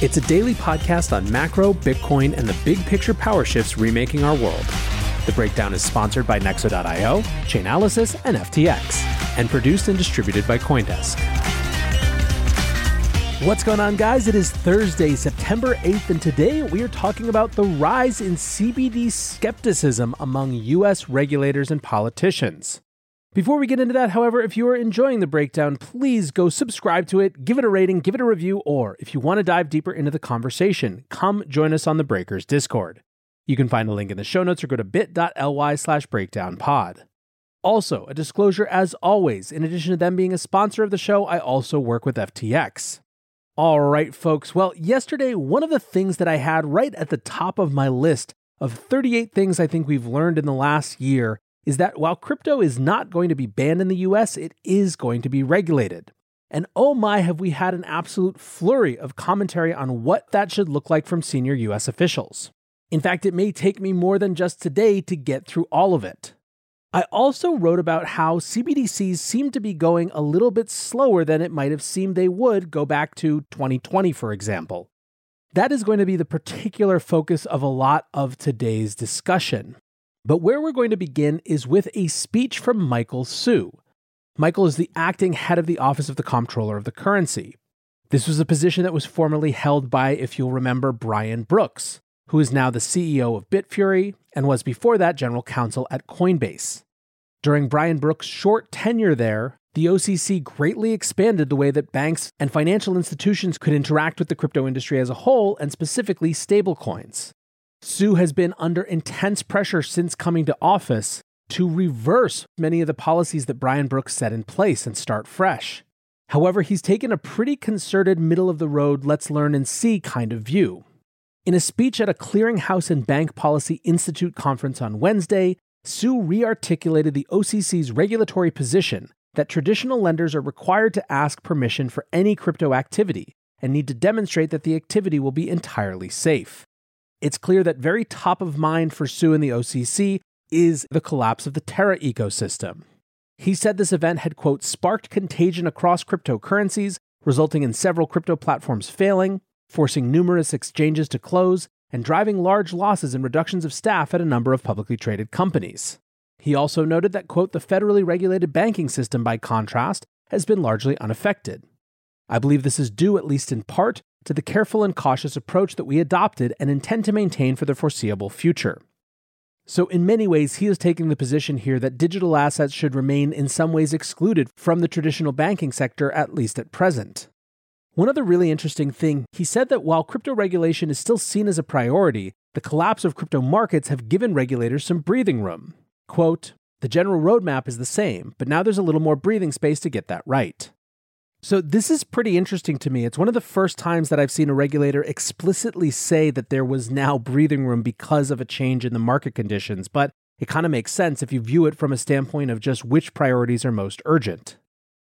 It's a daily podcast on macro, Bitcoin, and the big picture power shifts remaking our world. The breakdown is sponsored by Nexo.io, Chainalysis, and FTX, and produced and distributed by Coindesk. What's going on, guys? It is Thursday, September 8th, and today we are talking about the rise in CBDC skepticism among U.S. regulators and politicians. Before we get into that, however, if you are enjoying the breakdown, please go subscribe to it, give it a rating, give it a review, or if you want to dive deeper into the conversation, come join us on the Breakers Discord. You can find a link in the show notes or go to bit.ly slash breakdownpod. Also, a disclosure as always, in addition to them being a sponsor of the show, I also work with FTX. All right, folks. Well, yesterday, one of the things that I had right at the top of my list of 38 things I think we've learned in the last year is that while crypto is not going to be banned in the US, it is going to be regulated. And oh my, have we had an absolute flurry of commentary on what that should look like from senior US officials. In fact, it may take me more than just today to get through all of it. I also wrote about how CBDCs seem to be going a little bit slower than it might have seemed they would go back to 2020, for example. That is going to be the particular focus of a lot of today's discussion. But where we're going to begin is with a speech from Michael Hsu. Michael is the acting head of the Office of the Comptroller of the Currency. This was a position that was formerly held by, if you'll remember, Brian Brooks, who is now the CEO of Bitfury and was before that general counsel at Coinbase. During Brian Brooks' short tenure there, the OCC greatly expanded the way that banks and financial institutions could interact with the crypto industry as a whole, and specifically stablecoins. Hsu has been under intense pressure since coming to office to reverse many of the policies that Brian Brooks set in place and start fresh. However, he's taken a pretty concerted, middle of the road, let's learn and see kind of view. In a speech at a Clearinghouse and Bank Policy Institute conference on Wednesday, Hsu rearticulated the OCC's regulatory position that traditional lenders are required to ask permission for any crypto activity and need to demonstrate that the activity will be entirely safe it's clear that very top of mind for Hsu and the OCC is the collapse of the Terra ecosystem. He said this event had, quote, sparked contagion across cryptocurrencies, resulting in several crypto platforms failing, forcing numerous exchanges to close, and driving large losses and reductions of staff at a number of publicly traded companies. He also noted that, quote, the federally regulated banking system, by contrast, has been largely unaffected. I believe this is due, at least in part, to the careful and cautious approach that we adopted and intend to maintain for the foreseeable future. So, in many ways, he is taking the position here that digital assets should remain in some ways excluded from the traditional banking sector, at least at present. One other really interesting thing, he said that while crypto regulation is still seen as a priority, the collapse of crypto markets have given regulators some breathing room. Quote, the general roadmap is the same, but now there's a little more breathing space to get that right. So, this is pretty interesting to me. It's one of the first times that I've seen a regulator explicitly say that there was now breathing room because of a change in the market conditions, but it kind of makes sense if you view it from a standpoint of just which priorities are most urgent.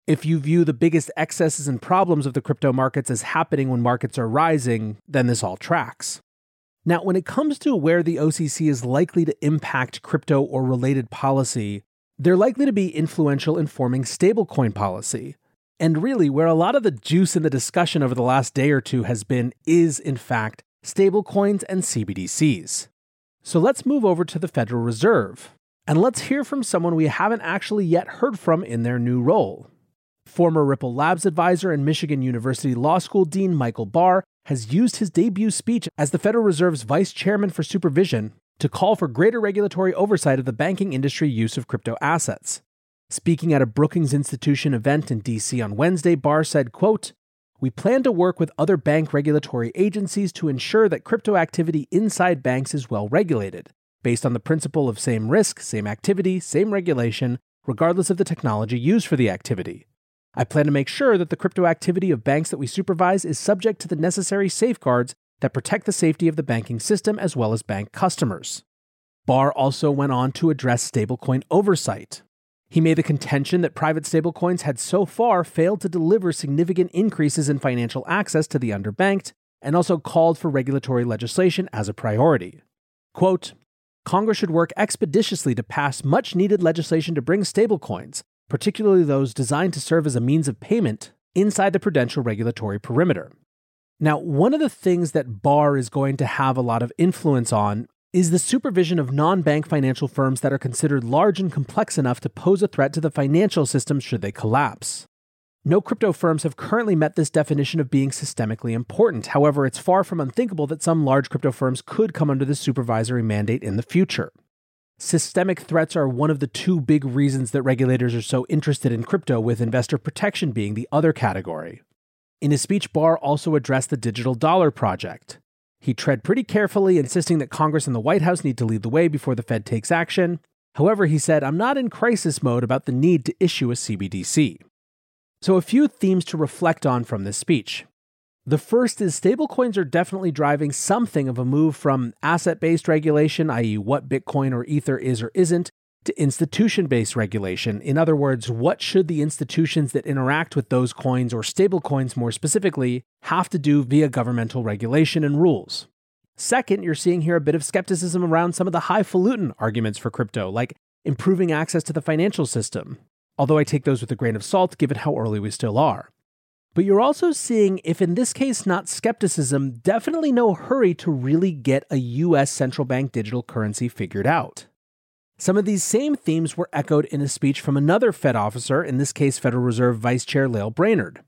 If you view the biggest excesses and problems of the crypto markets as happening when markets are rising, then this all tracks. Now, when it comes to where the OCC is likely to impact crypto or related policy, they're likely to be influential in forming stablecoin policy. And really, where a lot of the juice in the discussion over the last day or two has been is, in fact, stablecoins and CBDCs. So let's move over to the Federal Reserve, and let's hear from someone we haven't actually yet heard from in their new role. Former Ripple Labs advisor and Michigan University Law School Dean Michael Barr has used his debut speech as the Federal Reserve's Vice Chairman for Supervision to call for greater regulatory oversight of the banking industry use of crypto assets. Speaking at a Brookings Institution event in DC on Wednesday, Barr said, quote, "We plan to work with other bank regulatory agencies to ensure that crypto activity inside banks is well regulated, based on the principle of same risk, same activity, same regulation, regardless of the technology used for the activity. I plan to make sure that the crypto activity of banks that we supervise is subject to the necessary safeguards that protect the safety of the banking system as well as bank customers. Barr also went on to address stablecoin oversight. He made the contention that private stablecoins had so far failed to deliver significant increases in financial access to the underbanked, and also called for regulatory legislation as a priority. Quote, Congress should work expeditiously to pass much needed legislation to bring stablecoins, particularly those designed to serve as a means of payment, inside the prudential regulatory perimeter. Now, one of the things that Barr is going to have a lot of influence on is the supervision of non bank financial firms that are considered large and complex enough to pose a threat to the financial system should they collapse. No crypto firms have currently met this definition of being systemically important. However, it's far from unthinkable that some large crypto firms could come under this supervisory mandate in the future. Systemic threats are one of the two big reasons that regulators are so interested in crypto, with investor protection being the other category. In his speech, Barr also addressed the Digital Dollar Project. He tread pretty carefully, insisting that Congress and the White House need to lead the way before the Fed takes action. However, he said, I'm not in crisis mode about the need to issue a CBDC. So, a few themes to reflect on from this speech. The first is stablecoins are definitely driving something of a move from asset based regulation, i.e., what Bitcoin or Ether is or isn't, to institution based regulation. In other words, what should the institutions that interact with those coins or stablecoins more specifically have to do via governmental regulation and rules? Second, you're seeing here a bit of skepticism around some of the highfalutin arguments for crypto, like improving access to the financial system, although I take those with a grain of salt given how early we still are. But you're also seeing, if in this case not skepticism, definitely no hurry to really get a US central bank digital currency figured out. Some of these same themes were echoed in a speech from another Fed officer, in this case, Federal Reserve Vice Chair Lael Brainard.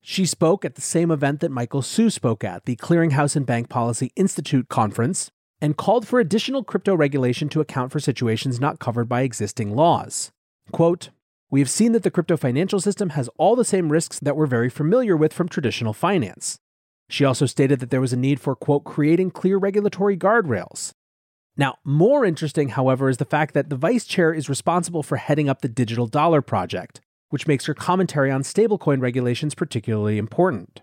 She spoke at the same event that Michael Hsu spoke at, the Clearinghouse and Bank Policy Institute conference, and called for additional crypto regulation to account for situations not covered by existing laws. Quote, we have seen that the crypto financial system has all the same risks that we're very familiar with from traditional finance. She also stated that there was a need for, quote, creating clear regulatory guardrails. Now, more interesting, however, is the fact that the vice chair is responsible for heading up the Digital Dollar Project, which makes her commentary on stablecoin regulations particularly important.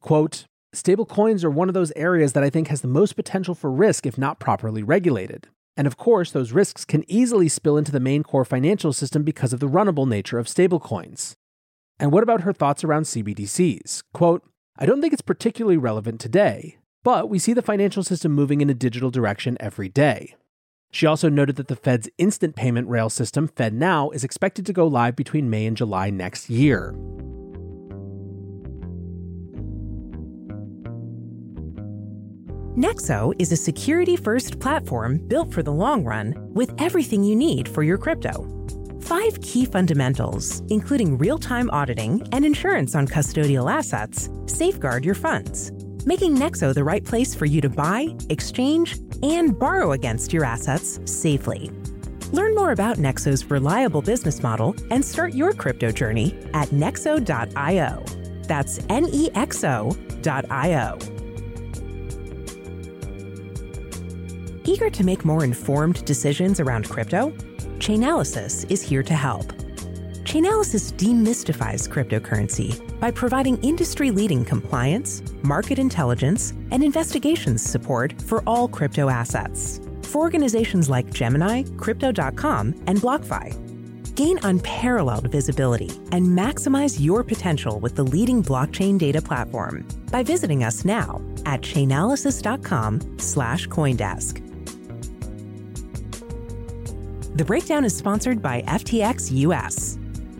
Quote, Stablecoins are one of those areas that I think has the most potential for risk if not properly regulated. And of course, those risks can easily spill into the main core financial system because of the runnable nature of stablecoins. And what about her thoughts around CBDCs? Quote, I don't think it's particularly relevant today, but we see the financial system moving in a digital direction every day. She also noted that the Fed's instant payment rail system, FedNow, is expected to go live between May and July next year. Nexo is a security first platform built for the long run with everything you need for your crypto. Five key fundamentals, including real time auditing and insurance on custodial assets, safeguard your funds, making Nexo the right place for you to buy, exchange, and borrow against your assets safely. Learn more about Nexo's reliable business model and start your crypto journey at nexo.io. That's N E X O.io. Eager to make more informed decisions around crypto? Chainalysis is here to help. Chainalysis demystifies cryptocurrency by providing industry leading compliance, market intelligence, and investigations support for all crypto assets for organizations like Gemini, Crypto.com, and BlockFi. Gain unparalleled visibility and maximize your potential with the leading blockchain data platform by visiting us now at chainalysis.com slash Coindesk. The breakdown is sponsored by FTX US.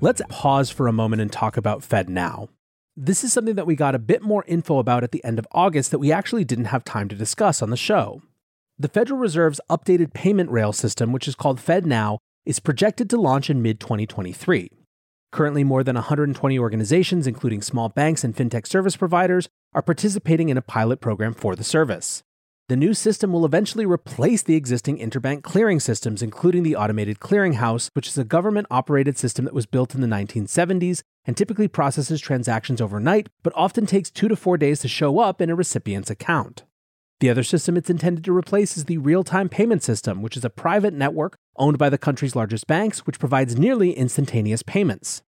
Let's pause for a moment and talk about FedNow. This is something that we got a bit more info about at the end of August that we actually didn't have time to discuss on the show. The Federal Reserve's updated payment rail system, which is called FedNow, is projected to launch in mid 2023. Currently, more than 120 organizations, including small banks and fintech service providers, are participating in a pilot program for the service. The new system will eventually replace the existing interbank clearing systems, including the Automated Clearinghouse, which is a government operated system that was built in the 1970s and typically processes transactions overnight, but often takes two to four days to show up in a recipient's account. The other system it's intended to replace is the real time payment system, which is a private network owned by the country's largest banks, which provides nearly instantaneous payments.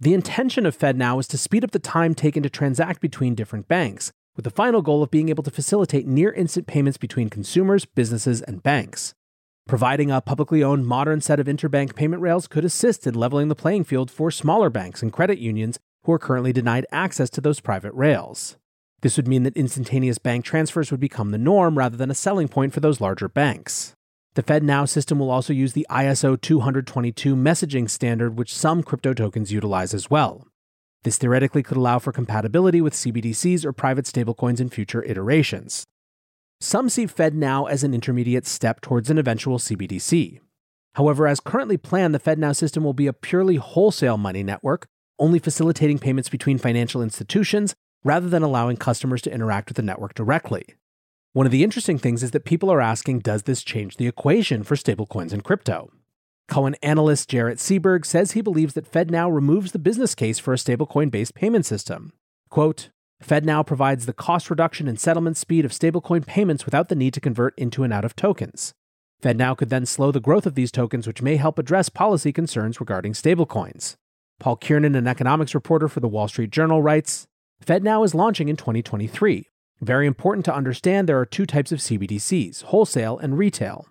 The intention of FedNow is to speed up the time taken to transact between different banks, with the final goal of being able to facilitate near instant payments between consumers, businesses, and banks. Providing a publicly owned modern set of interbank payment rails could assist in leveling the playing field for smaller banks and credit unions who are currently denied access to those private rails. This would mean that instantaneous bank transfers would become the norm rather than a selling point for those larger banks. The FedNow system will also use the ISO 222 messaging standard, which some crypto tokens utilize as well. This theoretically could allow for compatibility with CBDCs or private stablecoins in future iterations. Some see FedNow as an intermediate step towards an eventual CBDC. However, as currently planned, the FedNow system will be a purely wholesale money network, only facilitating payments between financial institutions rather than allowing customers to interact with the network directly. One of the interesting things is that people are asking does this change the equation for stablecoins and crypto? Cowen analyst Jaret Seiberg says he believes that FedNow removes the business case for a stablecoin based payment system. Quote, FedNow provides the cost reduction and settlement speed of stablecoin payments without the need to convert into and out of tokens. FedNow could then slow the growth of these tokens, which may help address policy concerns regarding stablecoins. Paul Kiernan, an economics reporter for the Wall Street Journal, writes FedNow is launching in 2023. Very important to understand there are two types of CBDCs wholesale and retail.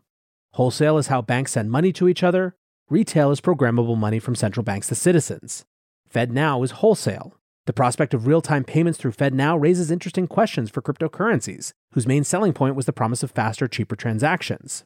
Wholesale is how banks send money to each other. Retail is programmable money from central banks to citizens. FedNow is wholesale. The prospect of real time payments through FedNow raises interesting questions for cryptocurrencies, whose main selling point was the promise of faster, cheaper transactions.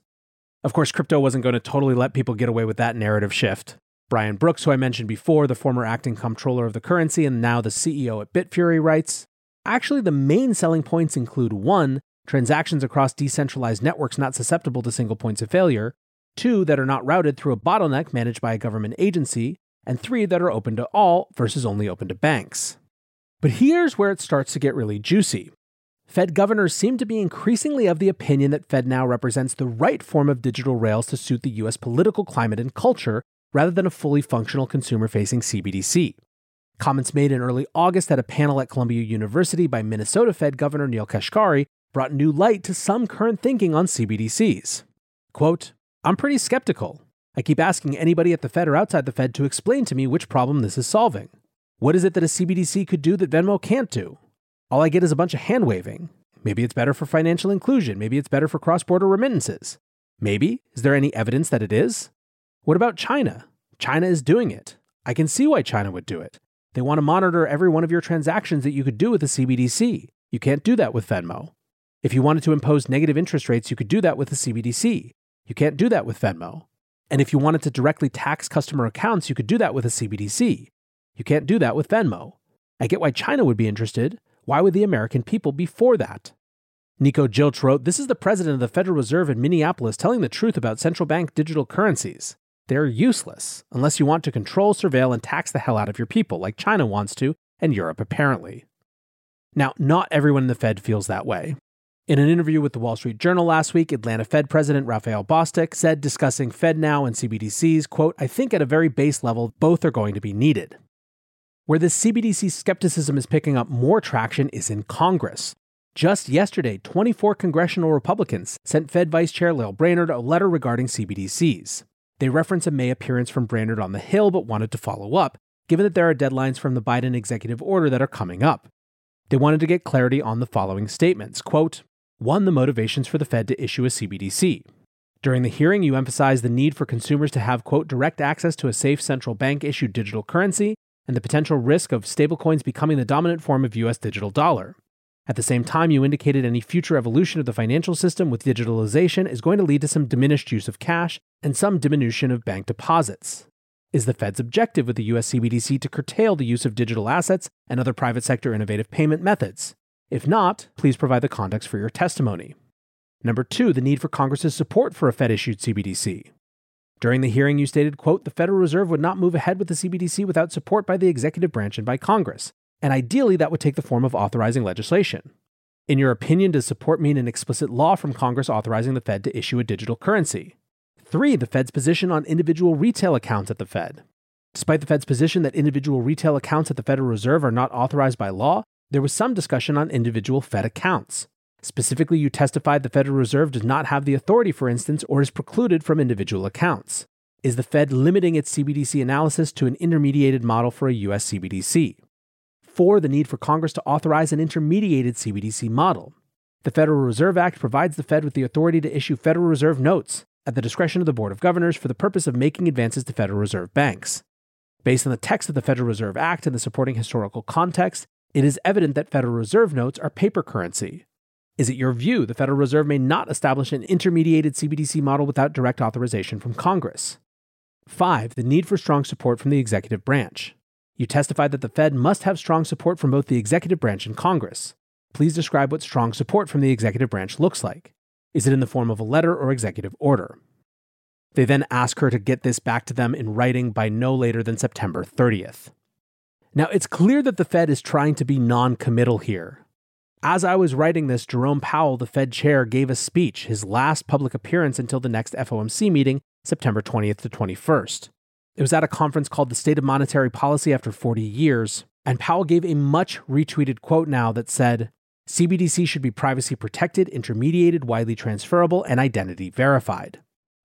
Of course, crypto wasn't going to totally let people get away with that narrative shift. Brian Brooks, who I mentioned before, the former acting comptroller of the currency and now the CEO at Bitfury, writes Actually, the main selling points include one, transactions across decentralized networks not susceptible to single points of failure, two that are not routed through a bottleneck managed by a government agency, and three that are open to all versus only open to banks. But here's where it starts to get really juicy. Fed governors seem to be increasingly of the opinion that FedNow represents the right form of digital rails to suit the US political climate and culture rather than a fully functional consumer facing CBDC. Comments made in early August at a panel at Columbia University by Minnesota Fed Governor Neel Kashkari brought new light to some current thinking on CBDCs. Quote, I'm pretty skeptical. I keep asking anybody at the Fed or outside the Fed to explain to me which problem this is solving. What is it that a CBDC could do that Venmo can't do? All I get is a bunch of hand waving. Maybe it's better for financial inclusion. Maybe it's better for cross border remittances. Maybe. Is there any evidence that it is? What about China? China is doing it. I can see why China would do it. They want to monitor every one of your transactions that you could do with a CBDC. You can't do that with Venmo. If you wanted to impose negative interest rates, you could do that with a CBDC. You can't do that with Venmo. And if you wanted to directly tax customer accounts, you could do that with a CBDC. You can't do that with Venmo. I get why China would be interested. Why would the American people be for that? Niko Jilch wrote This is the president of the Federal Reserve in Minneapolis telling the truth about central bank digital currencies. They're useless unless you want to control, surveil, and tax the hell out of your people, like China wants to, and Europe apparently. Now, not everyone in the Fed feels that way. In an interview with the Wall Street Journal last week, Atlanta Fed President Raphael Bostic said discussing FedNow and CBDCs, quote, I think at a very base level, both are going to be needed. Where the CBDC skepticism is picking up more traction is in Congress. Just yesterday, 24 congressional Republicans sent Fed Vice Chair Lael Brainard a letter regarding CBDCs. They reference a May appearance from Brainard on the Hill, but wanted to follow up, given that there are deadlines from the Biden executive order that are coming up. They wanted to get clarity on the following statements. Quote, one, the motivations for the Fed to issue a CBDC. During the hearing, you emphasized the need for consumers to have, quote, direct access to a safe central bank issued digital currency and the potential risk of stablecoins becoming the dominant form of US digital dollar. At the same time, you indicated any future evolution of the financial system with digitalization is going to lead to some diminished use of cash and some diminution of bank deposits. Is the Fed's objective with the US CBDC to curtail the use of digital assets and other private sector innovative payment methods? If not, please provide the context for your testimony. Number two, the need for Congress's support for a Fed issued CBDC. During the hearing, you stated, quote, the Federal Reserve would not move ahead with the CBDC without support by the executive branch and by Congress, and ideally that would take the form of authorizing legislation. In your opinion, does support mean an explicit law from Congress authorizing the Fed to issue a digital currency? Three, the Fed's position on individual retail accounts at the Fed. Despite the Fed's position that individual retail accounts at the Federal Reserve are not authorized by law, there was some discussion on individual Fed accounts. Specifically, you testified the Federal Reserve does not have the authority, for instance, or is precluded from individual accounts. Is the Fed limiting its CBDC analysis to an intermediated model for a US CBDC? Four, the need for Congress to authorize an intermediated CBDC model. The Federal Reserve Act provides the Fed with the authority to issue Federal Reserve notes at the discretion of the Board of Governors for the purpose of making advances to Federal Reserve banks. Based on the text of the Federal Reserve Act and the supporting historical context, it is evident that Federal Reserve notes are paper currency. Is it your view the Federal Reserve may not establish an intermediated CBDC model without direct authorization from Congress? 5. The need for strong support from the executive branch. You testified that the Fed must have strong support from both the executive branch and Congress. Please describe what strong support from the executive branch looks like. Is it in the form of a letter or executive order? They then ask her to get this back to them in writing by no later than September 30th. Now, it's clear that the Fed is trying to be non committal here. As I was writing this, Jerome Powell, the Fed chair, gave a speech, his last public appearance until the next FOMC meeting, September 20th to 21st. It was at a conference called the State of Monetary Policy After 40 Years, and Powell gave a much retweeted quote now that said, CBDC should be privacy protected, intermediated, widely transferable, and identity verified.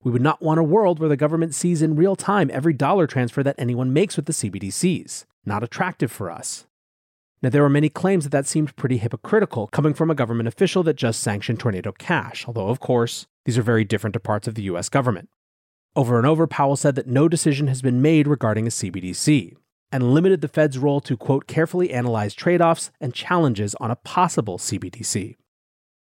We would not want a world where the government sees in real time every dollar transfer that anyone makes with the CBDCs not attractive for us. Now, there were many claims that that seemed pretty hypocritical coming from a government official that just sanctioned Tornado Cash, although, of course, these are very different to parts of the US government. Over and over, Powell said that no decision has been made regarding a CBDC, and limited the Fed's role to, quote, carefully analyze trade offs and challenges on a possible CBDC.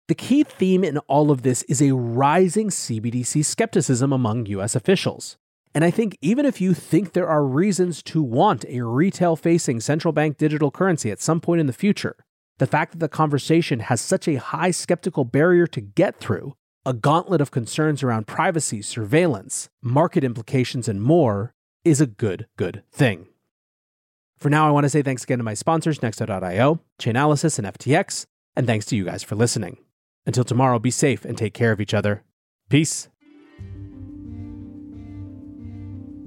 The key theme in all of this is a rising CBDC skepticism among US officials. And I think even if you think there are reasons to want a retail facing central bank digital currency at some point in the future, the fact that the conversation has such a high skeptical barrier to get through, a gauntlet of concerns around privacy, surveillance, market implications, and more, is a good, good thing. For now, I want to say thanks again to my sponsors, Nexo.io, Chainalysis, and FTX, and thanks to you guys for listening. Until tomorrow, be safe and take care of each other. Peace.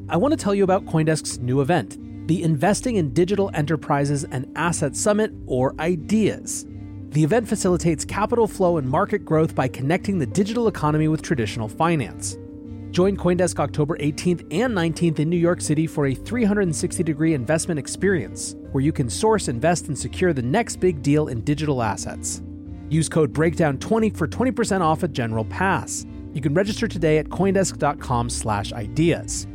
I want to tell you about Coindesk's new event, the Investing in Digital Enterprises and Asset Summit, or IDEAS. The event facilitates capital flow and market growth by connecting the digital economy with traditional finance. Join Coindesk October 18th and 19th in New York City for a 360 degree investment experience where you can source, invest, and secure the next big deal in digital assets. Use code BREAKDOWN20 for 20% off a general pass. You can register today at coindesk.com/ideas.